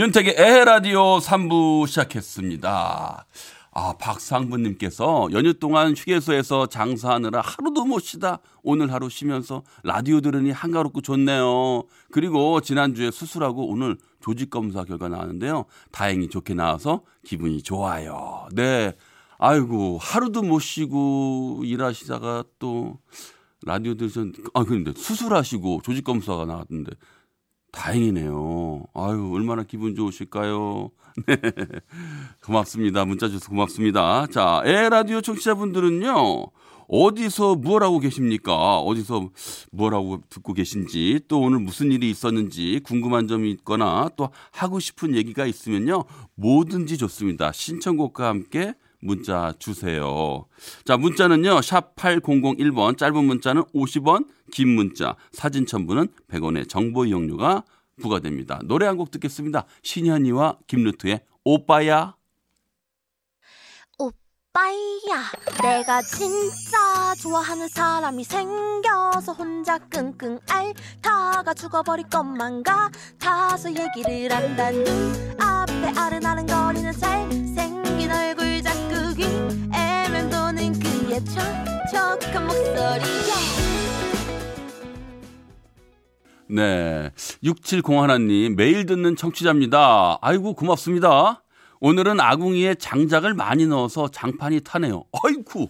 윤택의 에라디오 3부 시작했습니다. 아, 박상부님께서 연휴 동안 휴게소에서 장사하느라 하루도 못 쉬다 오늘 하루 쉬면서 라디오 들으니 한가롭고 좋네요. 그리고 지난주에 수술하고 오늘 조직검사 결과 나왔는데요. 다행히 좋게 나와서 기분이 좋아요. 네. 아이고, 하루도 못 쉬고 일하시다가 또 라디오 들으셨, 아, 근데 수술하시고 조직검사가 나왔는데 다행이네요. 아유, 얼마나 기분 좋으실까요? 네. 고맙습니다. 문자 주셔서 고맙습니다. 자, 에라디오 청취자분들은요, 어디서 뭘 하고 계십니까? 어디서 뭘 하고 듣고 계신지, 또 오늘 무슨 일이 있었는지 궁금한 점이 있거나 또 하고 싶은 얘기가 있으면요, 뭐든지 좋습니다. 신청곡과 함께 문자 주세요. 자, 문자는요, 샵 8001번, 짧은 문자는 50원, 긴 문자, 사진 첨부는 100원의 정보 이용료가 부과됩니다. 노래 한 곡 듣겠습니다. 신현이와 김루트의 오빠야. 오빠야 내가 진짜 좋아하는 사람이 생겨서 혼자 끙끙 앓다가 죽어버릴 것만 같아서 얘기를 한다 눈 앞에 아른아른거리는 잘생긴 얼굴 자 꾸 귀에 맴도는 그의 촉촉한 목소리야 네. 6701님, 매일 듣는 청취자입니다. 아이고, 고맙습니다. 오늘은 아궁이에 장작을 많이 넣어서 장판이 타네요. 아이쿠!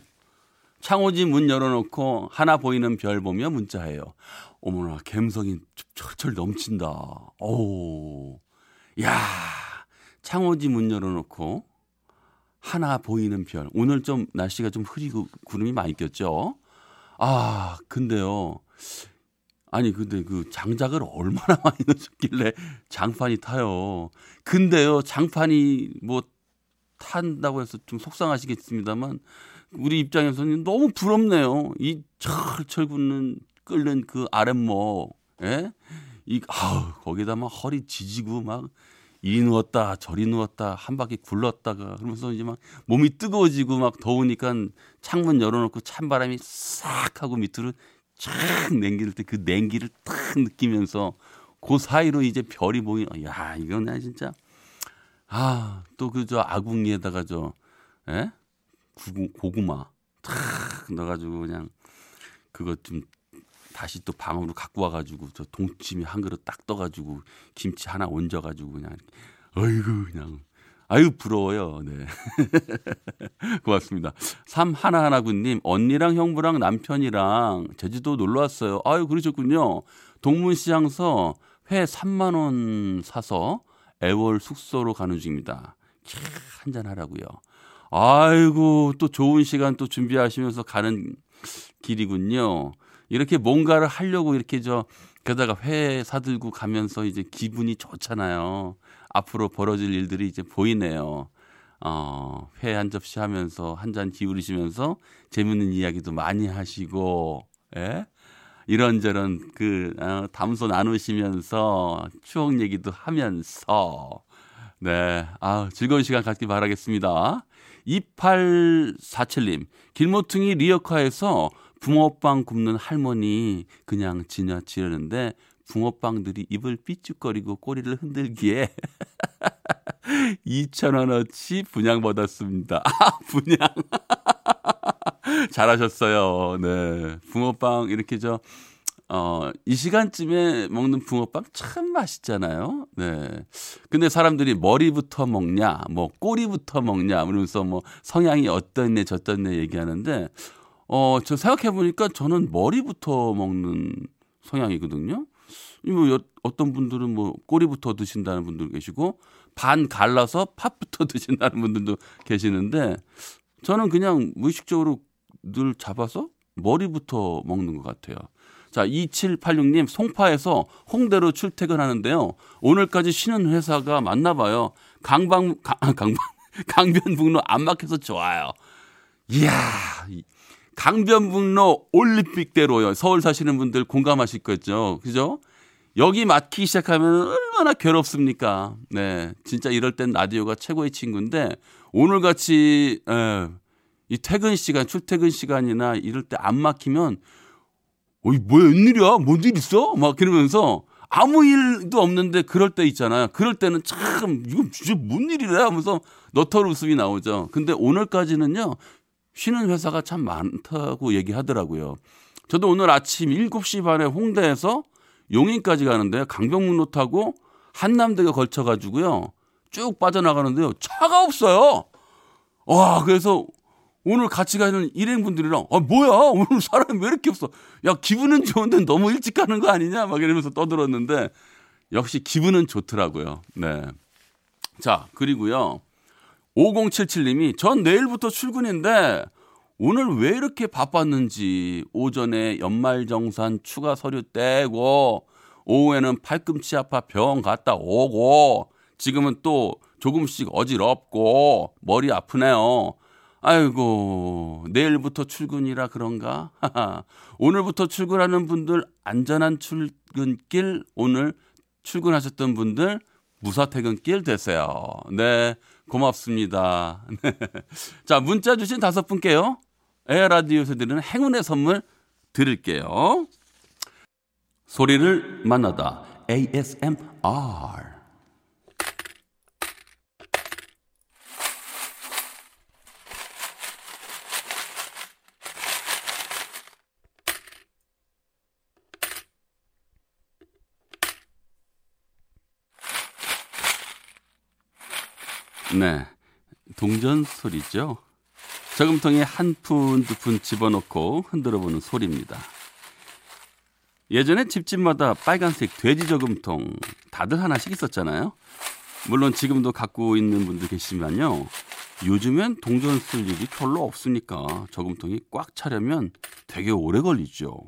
창호지 문 열어놓고 하나 보이는 별 보며 문자해요. 어머나, 감성이 철철 넘친다. 오, 야 창호지 문 열어놓고 하나 보이는 별. 오늘 좀 날씨가 좀 흐리고 구름이 많이 꼈죠? 아, 근데요. 아니 근데 그 장작을 얼마나 많이 넣었길래 장판이 타요. 근데요 장판이 뭐 탄다고 해서 좀 속상하시겠습니다만 우리 입장에서는 너무 부럽네요. 이 철철 굽는 끓는 그 아랫목, 예? 이 아우 거기다 막 허리 지지고 막 이리 누웠다 저리 누웠다 한 바퀴 굴렀다가 그러면서 이제 막 몸이 뜨거워지고 막 더우니까 창문 열어놓고 찬 바람이 싹 하고 밑으로 쫙 냉기를 때 그 냉기를 탁 느끼면서 그 사이로 이제 별이 보이는 야 이건 나 진짜 아 또 그 저 아궁이에다가 저 예? 구구, 고구마 탁 넣어가지고 그냥 그거 좀 다시 또 방으로 갖고 와가지고 저 동치미 한 그릇 딱 떠가지고 김치 하나 얹어가지고 그냥 어이구 그냥 아유 부러워요. 네. 고맙습니다. 삼 하나 하나군님 언니랑 형부랑 남편이랑 제주도 놀러 왔어요. 아유 그러셨군요. 동문시장서 회 3만 원 사서 애월 숙소로 가는 중입니다. 한잔 하라고요. 아이고 또 좋은 시간 또 준비하시면서 가는 길이군요. 이렇게 뭔가를 하려고 이렇게 저 게다가 회 사들고 가면서 이제 기분이 좋잖아요. 앞으로 벌어질 일들이 이제 보이네요. 어, 회 한 접시 하면서 한 잔 기울이시면서 재밌는 이야기도 많이 하시고, 예? 이런저런 그, 어, 담소 나누시면서 추억 얘기도 하면서, 네. 아 즐거운 시간 갖길 바라겠습니다. 2847님, 길모퉁이 리어카에서 붕어빵 굽는 할머니 그냥 지나치려는데 붕어빵들이 입을 삐죽거리고 꼬리를 흔들기에 2,000원어치 분양받았습니다. 아, 분양. 잘하셨어요. 네. 붕어빵 이렇게 저, 어, 이 시간쯤에 먹는 붕어빵 참 맛있잖아요. 네. 근데 사람들이 머리부터 먹냐, 뭐 꼬리부터 먹냐, 그러면서 뭐 성향이 어떻네, 저떻네 얘기하는데, 어, 저 생각해보니까 저는 머리부터 먹는 성향이거든요. 뭐 어떤 분들은 뭐 꼬리부터 드신다는 분들 계시고 반 갈라서 팥부터 드신다는 분들도 계시는데 저는 그냥 무의식적으로 늘 잡아서 머리부터 먹는 것 같아요. 자, 2786님, 송파에서 홍대로 출퇴근하는데요. 오늘까지 쉬는 회사가 맞나 봐요. 강방, 강, 강방, 강변북로 안 막혀서 좋아요. 이야, 강변북로 올림픽대로요. 서울 사시는 분들 공감하실 거죠. 그죠? 여기 막히기 시작하면 얼마나 괴롭습니까? 네. 진짜 이럴 땐 라디오가 최고의 친구인데 오늘 같이 에, 이 퇴근 시간, 출퇴근 시간이나 이럴 때 안 막히면 어이 뭐야 웬일이야? 뭔 일 있어? 막 그러면서 아무 일도 없는데 그럴 때 있잖아요. 그럴 때는 참 이건 진짜 뭔 일이래 하면서 너털 웃음이 나오죠. 근데 오늘까지는요. 쉬는 회사가 참 많다고 얘기하더라고요. 저도 오늘 아침 7시 반에 홍대에서 용인까지 가는데요. 강병문로 타고 한남대교 걸쳐 가지고요. 쭉 빠져나가는데요. 차가 없어요. 와, 그래서 오늘 같이 가는 일행분들이랑, 아, 뭐야? 오늘 사람이 왜 이렇게 없어? 야, 기분은 좋은데 너무 일찍 가는 거 아니냐? 막 이러면서 떠들었는데, 역시 기분은 좋더라고요. 네. 자, 그리고요. 5077님이 전 내일부터 출근인데 오늘 왜 이렇게 바빴는지 오전에 연말정산 추가 서류 떼고 오후에는 팔꿈치 아파 병원 갔다 오고 지금은 또 조금씩 어지럽고 머리 아프네요. 아이고 내일부터 출근이라 그런가? 오늘부터 출근하는 분들 안전한 출근길 오늘 출근하셨던 분들 무사 퇴근길 되세요. 네. 고맙습니다. 자, 문자 주신 다섯 분께요. 에어라디오에서 드리는 행운의 선물 드릴게요. 소리를 만나다. ASMR. 네. 동전 소리죠. 저금통에 한 푼, 두 푼 집어넣고 흔들어 보는 소리입니다. 예전에 집집마다 빨간색 돼지 저금통 다들 하나씩 있었잖아요. 물론 지금도 갖고 있는 분들 계시지만요. 요즘엔 동전 쓸 일이 별로 없으니까 저금통이 꽉 차려면 되게 오래 걸리죠.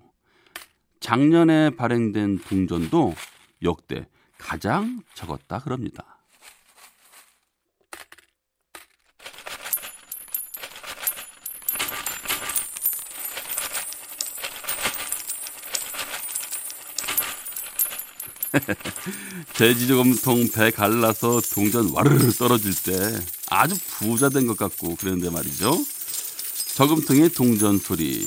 작년에 발행된 동전도 역대 가장 적었다 그럽니다. 돼지저금통 배 갈라서 동전 와르르 떨어질 때 아주 부자 된 것 같고 그랬는데 말이죠. 저금통의 동전 소리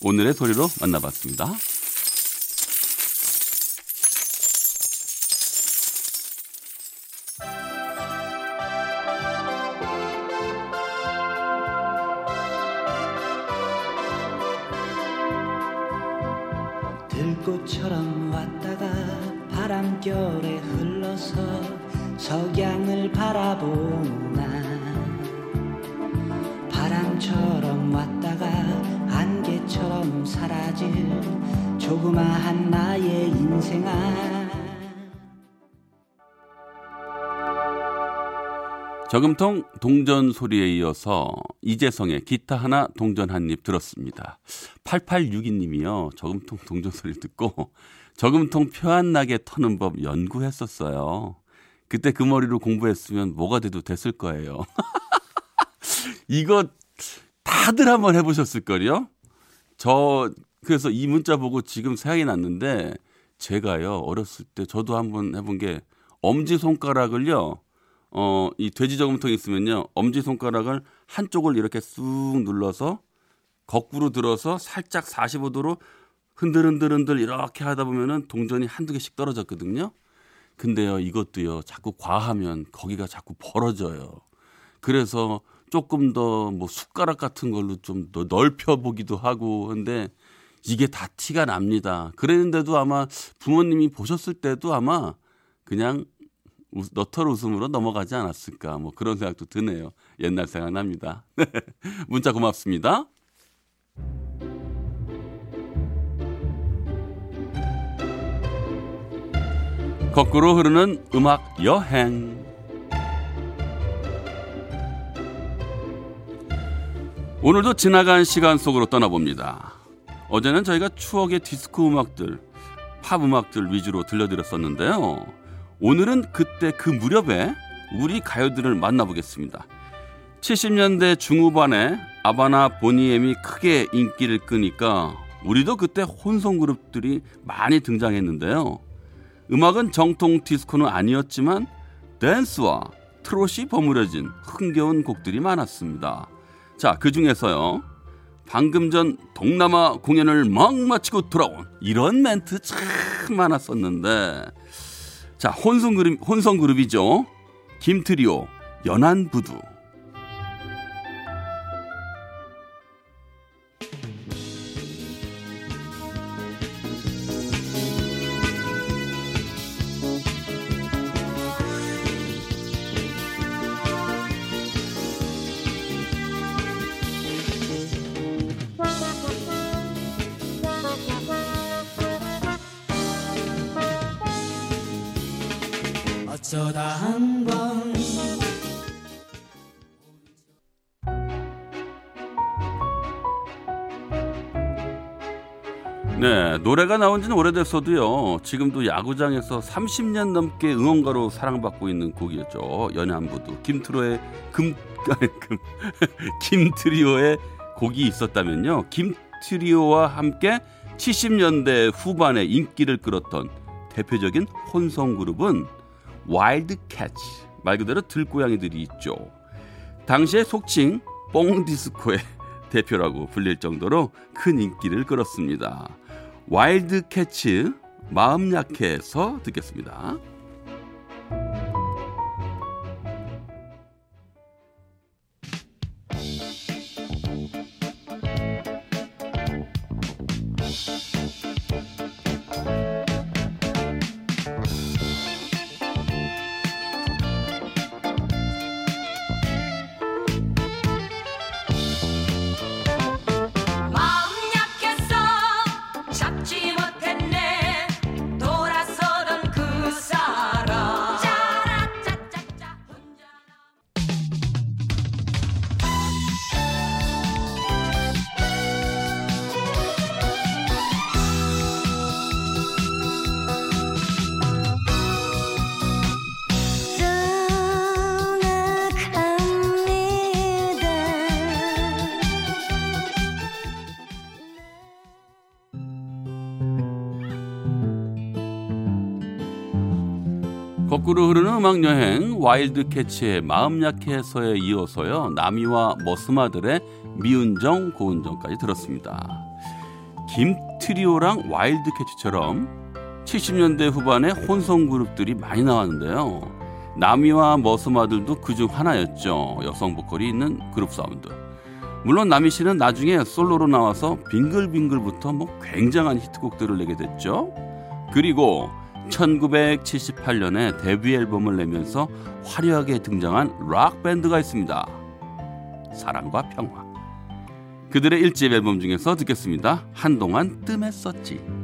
오늘의 소리로 만나봤습니다. 들꽃처럼 왔다가 바람결에 흘러서 석양을 바라보는 날 바람처럼 왔다가 안개처럼 사라질 조그마한 나의 인생아 저금통 동전 소리에 이어서 이재성의 기타 하나 동전 한 입 들었습니다. 8862님이요. 저금통 동전 소리를 듣고 저금통 표안 나게 터는 법 연구했었어요. 그때 그 머리로 공부했으면 뭐가 돼도 됐을 거예요. 이거 다들 한번 해보셨을 걸요? 저 그래서 이 문자 보고 지금 생각이 났는데 제가요 어렸을 때 저도 한번 해본 게 엄지 손가락을요 어, 이 돼지 저금통이 있으면요. 엄지손가락을 한쪽을 이렇게 쑥 눌러서 거꾸로 들어서 살짝 45도로 흔들흔들흔들 이렇게 하다 보면은 동전이 한두 개씩 떨어졌거든요. 근데요, 이것도요, 자꾸 과하면 거기가 자꾸 벌어져요. 그래서 조금 더 뭐 숟가락 같은 걸로 좀 더 넓혀 보기도 하고 근데 이게 다 티가 납니다. 그랬는데도 아마 부모님이 보셨을 때도 아마 그냥 너털 웃음으로 넘어가지 않았을까 뭐 그런 생각도 드네요. 옛날 생각납니다. 문자 고맙습니다. 거꾸로 흐르는 음악 여행. 오늘도 지나간 시간 속으로 떠나봅니다. 어제는 저희가 추억의 디스코 음악들, 팝 음악들 위주로 들려드렸었는데요. 오늘은 그때 그 무렵에 우리 가요들을 만나보겠습니다. 70년대 중후반에 아바나 보니엠이 크게 인기를 끄니까 우리도 그때 혼성 그룹들이 많이 등장했는데요. 음악은 정통 디스코는 아니었지만 댄스와 트롯이 버무려진 흥겨운 곡들이 많았습니다. 자, 그 중에서요. 방금 전 동남아 공연을 막 마치고 돌아온 이런 멘트 참 많았었는데 자 혼성 그룹 혼성 그룹이죠. 김트리오 연안부두 어쩌다 한번. 네 노래가 나온 지는 오래됐어도요. 지금도 야구장에서 30년 넘게 응원가로 사랑받고 있는 곡이었죠. 연안부두 김트로의 금, 금 김트리오의 곡이 있었다면요. 김트리오와 함께 70년대 후반에 인기를 끌었던 대표적인 혼성 그룹은 와일드 캐츠 말 그대로 들고양이들이 있죠. 당시에 속칭 뽕 디스코의 대표라고 불릴 정도로 큰 인기를 끌었습니다. 와일드 캐츠 마음 약해서 듣겠습니다. 거꾸로 흐르는 음악 여행 와일드 캐츠의 마음 약해서에 이어서요 나미와 머스마들의 미운정 고운정까지 들었습니다. 김트리오랑 와일드 캐츠처럼 70년대 후반에 혼성 그룹들이 많이 나왔는데요. 나미와 머스마들도 그중 하나였죠. 여성 보컬이 있는 그룹 사운드. 물론 나미 씨는 나중에 솔로로 나와서 빙글빙글부터 뭐 굉장한 히트곡들을 내게 됐죠. 그리고 1978년에 데뷔 앨범을 내면서 화려하게 등장한 락 밴드가 있습니다. 사랑과 평화. 그들의 일집 앨범 중에서 듣겠습니다. 한동안 뜸했었지.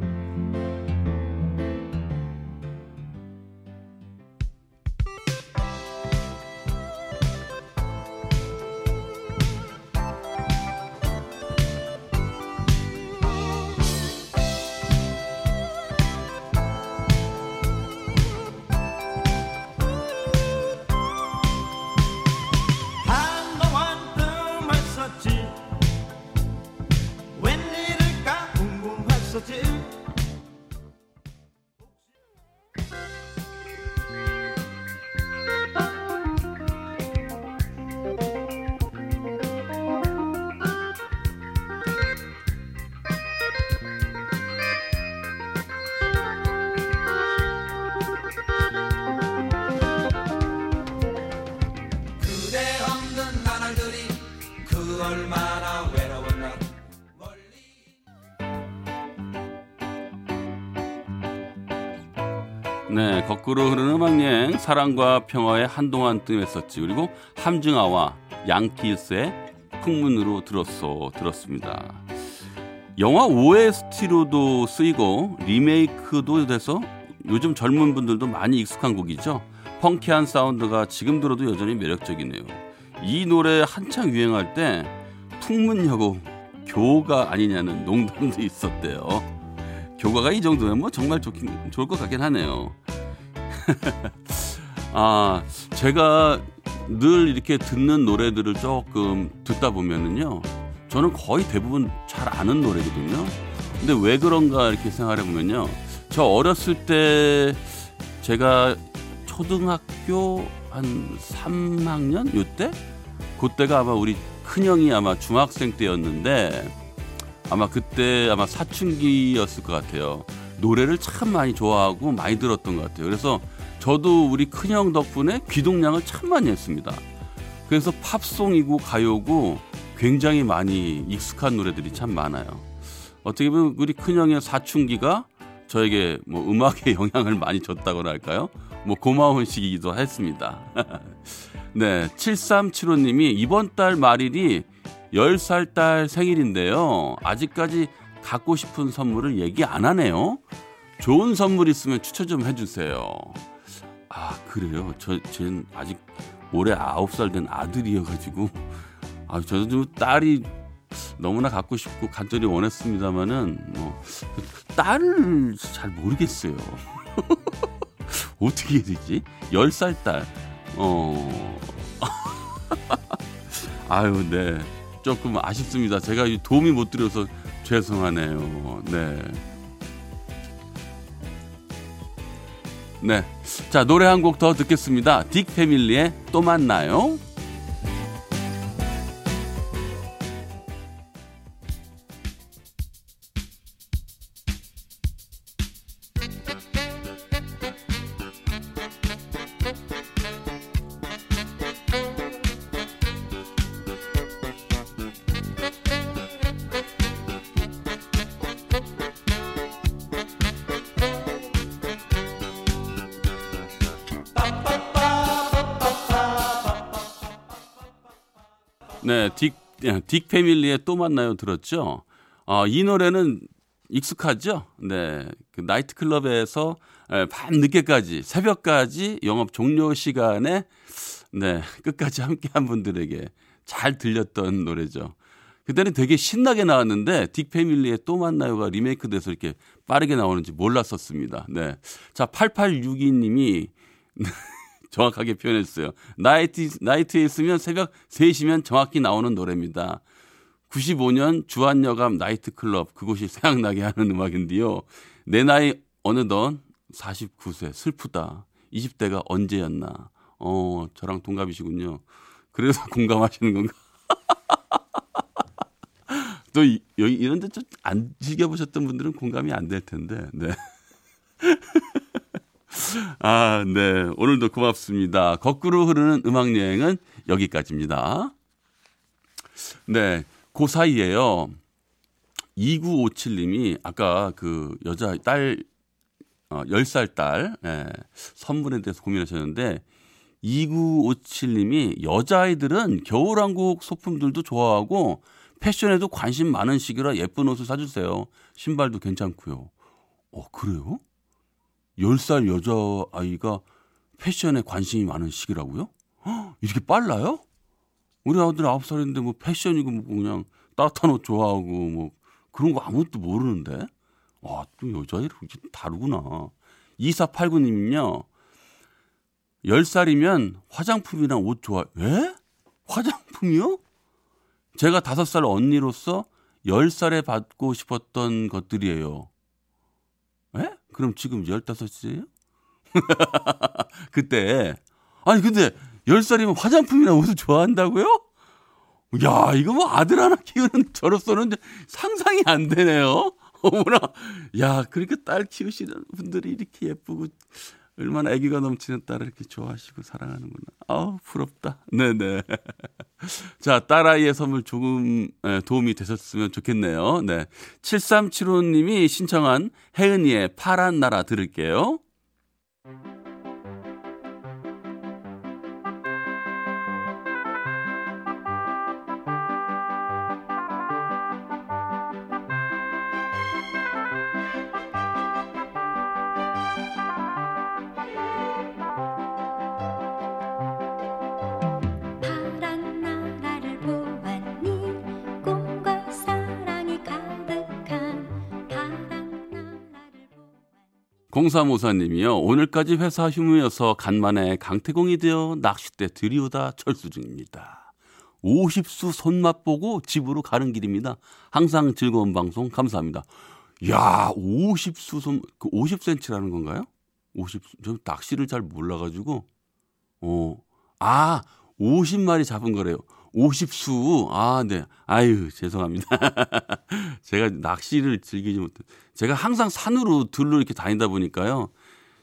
네, 거꾸로 흐르는 음악 여행 사랑과 평화에 한동안 뜸했었지. 그리고 함증아와 양키스의 풍문으로 들었어 들었습니다. 영화 OST로도 쓰이고 리메이크도 돼서 요즘 젊은 분들도 많이 익숙한 곡이죠. 펑키한 사운드가 지금 들어도 여전히 매력적이네요. 이 노래 한창 유행할 때 풍문여고 교가 아니냐는 농담도 있었대요. 교과가 이 정도면 뭐 정말 좋긴, 좋을 것 같긴 하네요. 아, 제가 늘 이렇게 듣는 노래들을 조금 듣다 보면은요. 저는 거의 대부분 잘 아는 노래거든요. 근데 왜 그런가 이렇게 생각해 보면요. 저 어렸을 때 제가 초등학교 한 3학년 요때 그때가 아마 우리 큰형이 아마 중학생 때였는데 아마 그때 아마 사춘기였을 것 같아요. 노래를 참 많이 좋아하고 많이 들었던 것 같아요. 그래서 저도 우리 큰형 덕분에 귀동량을 참 많이 했습니다. 그래서 팝송이고 가요고 굉장히 많이 익숙한 노래들이 참 많아요. 어떻게 보면 우리 큰형의 사춘기가 저에게 뭐 음악에 영향을 많이 줬다고나 할까요? 뭐 고마운 시기이기도 했습니다. 네, 7375님이 이번 달 말일이 10살 딸 생일인데요. 아직까지 갖고 싶은 선물을 얘기 안 하네요. 좋은 선물 있으면 추천 좀 해주세요. 아, 그래요? 저, 쟤는 아직 올해 9살 된 아들이어가지고, 아, 저도 좀 딸이 너무나 갖고 싶고 간절히 원했습니다만은, 뭐, 딸을 잘 모르겠어요. 어떻게 해야 되지? 10살 딸. 어. 아유, 네. 조금 아쉽습니다. 제가 이 도움이 못 드려서 죄송하네요. 네. 네. 자, 노래 한 곡 더 듣겠습니다. 딕 패밀리의 또 만나요. 네, 딕, 딕 패밀리의 또 만나요 들었죠? 어, 이 노래는 익숙하죠? 네, 그 나이트 클럽에서 에, 밤 늦게까지 새벽까지 영업 종료 시간에 네 끝까지 함께 한 분들에게 잘 들렸던 노래죠. 그때는 되게 신나게 나왔는데 딕 패밀리의 또 만나요가 리메이크 돼서 이렇게 빠르게 나오는지 몰랐었습니다. 네, 자 8862님이 정확하게 표현했어요. 나이트, 나이트에 있으면 새벽 3시면 정확히 나오는 노래입니다. 95년 주한여감 나이트클럽 그곳이 생각나게 하는 음악인데요. 내 나이 어느덧 49세 슬프다. 20대가 언제였나. 어 저랑 동갑이시군요. 그래서 공감하시는 건가? 또 이, 여기 이런 데 좀 안 즐겨보셨던 분들은 공감이 안 될 텐데. 네. 아, 네. 오늘도 고맙습니다. 거꾸로 흐르는 음악 여행은 여기까지입니다. 네. 그 사이에요. 2957님이 아까 그 여자 딸, 어, 10살 딸, 예, 선물에 대해서 고민하셨는데, 2957님이 여자아이들은 겨울왕국 소품들도 좋아하고 패션에도 관심 많은 시기라 예쁜 옷을 사주세요. 신발도 괜찮고요. 어, 그래요? 10살 여자아이가 패션에 관심이 많은 시기라고요? 헉, 이렇게 빨라요? 우리 아들 9살인데 뭐 패션이고 뭐 그냥 따뜻한 옷 좋아하고 뭐 그런 거 아무것도 모르는데? 와, 또 여자애를 이렇게 다르구나. 2489님은요, 10살이면 화장품이나 옷 좋아, 에? 화장품이요? 제가 5살 언니로서 10살에 받고 싶었던 것들이에요. 에? 그럼 지금 15이에요? 그때. 아니, 근데 10살이면 화장품이나 옷을 좋아한다고요? 야, 이거 뭐 아들 하나 키우는 저로서는 상상이 안 되네요. 어머나. 야, 그렇게 딸 키우시는 분들이 이렇게 예쁘고 얼마나 애기가 넘치는 딸을 이렇게 좋아하시고 사랑하는구나. 아우, 부럽다. 네네. 자, 딸아이의 선물 조금 에, 도움이 되셨으면 좋겠네요. 네. 7375님이 신청한 혜은이의 파란 나라 들을게요. 공사모사님이요. 오늘까지 회사 휴무여서 간만에 강태공이 되어 낚싯대 들이오다 철수 중입니다. 50수 손맛 보고 집으로 가는 길입니다. 항상 즐거운 방송 감사합니다. 야, 50수 손, 그 50cm라는 건가요? 50, 저 낚시를 잘 몰라가지고, 어, 아, 50마리 잡은 거래요. 50수. 아, 네. 아유, 죄송합니다. 제가 낚시를 즐기지 못해. 제가 항상 산으로 들로 이렇게 다니다 보니까요.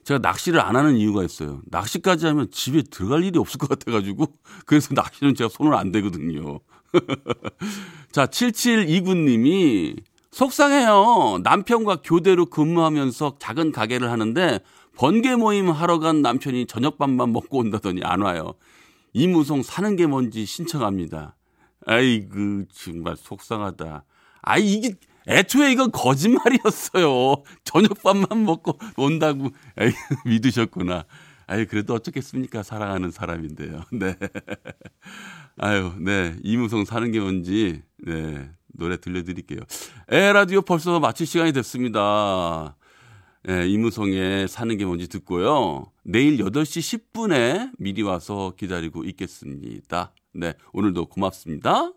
제가 낚시를 안 하는 이유가 있어요. 낚시까지 하면 집에 들어갈 일이 없을 것 같아가지고. 그래서 낚시는 제가 손을 안 대거든요. 자, 7729님이 속상해요. 남편과 교대로 근무하면서 작은 가게를 하는데 번개 모임 하러 간 남편이 저녁밥만 먹고 온다더니 안 와요. 이무송 사는 게 뭔지 신청합니다. 아이고 정말 속상하다. 아이 이게 애초에 이건 거짓말이었어요. 저녁밥만 먹고 온다고 에이, 믿으셨구나. 아유 그래도 어쩌겠습니까 사랑하는 사람인데요. 네. 아유 네 이무송 사는 게 뭔지 네 노래 들려드릴게요. 에 라디오 벌써 마칠 시간이 됐습니다. 예, 이무송의 사는 게 뭔지 듣고요. 내일 8시 10분에 미리 와서 기다리고 있겠습니다. 네, 오늘도 고맙습니다.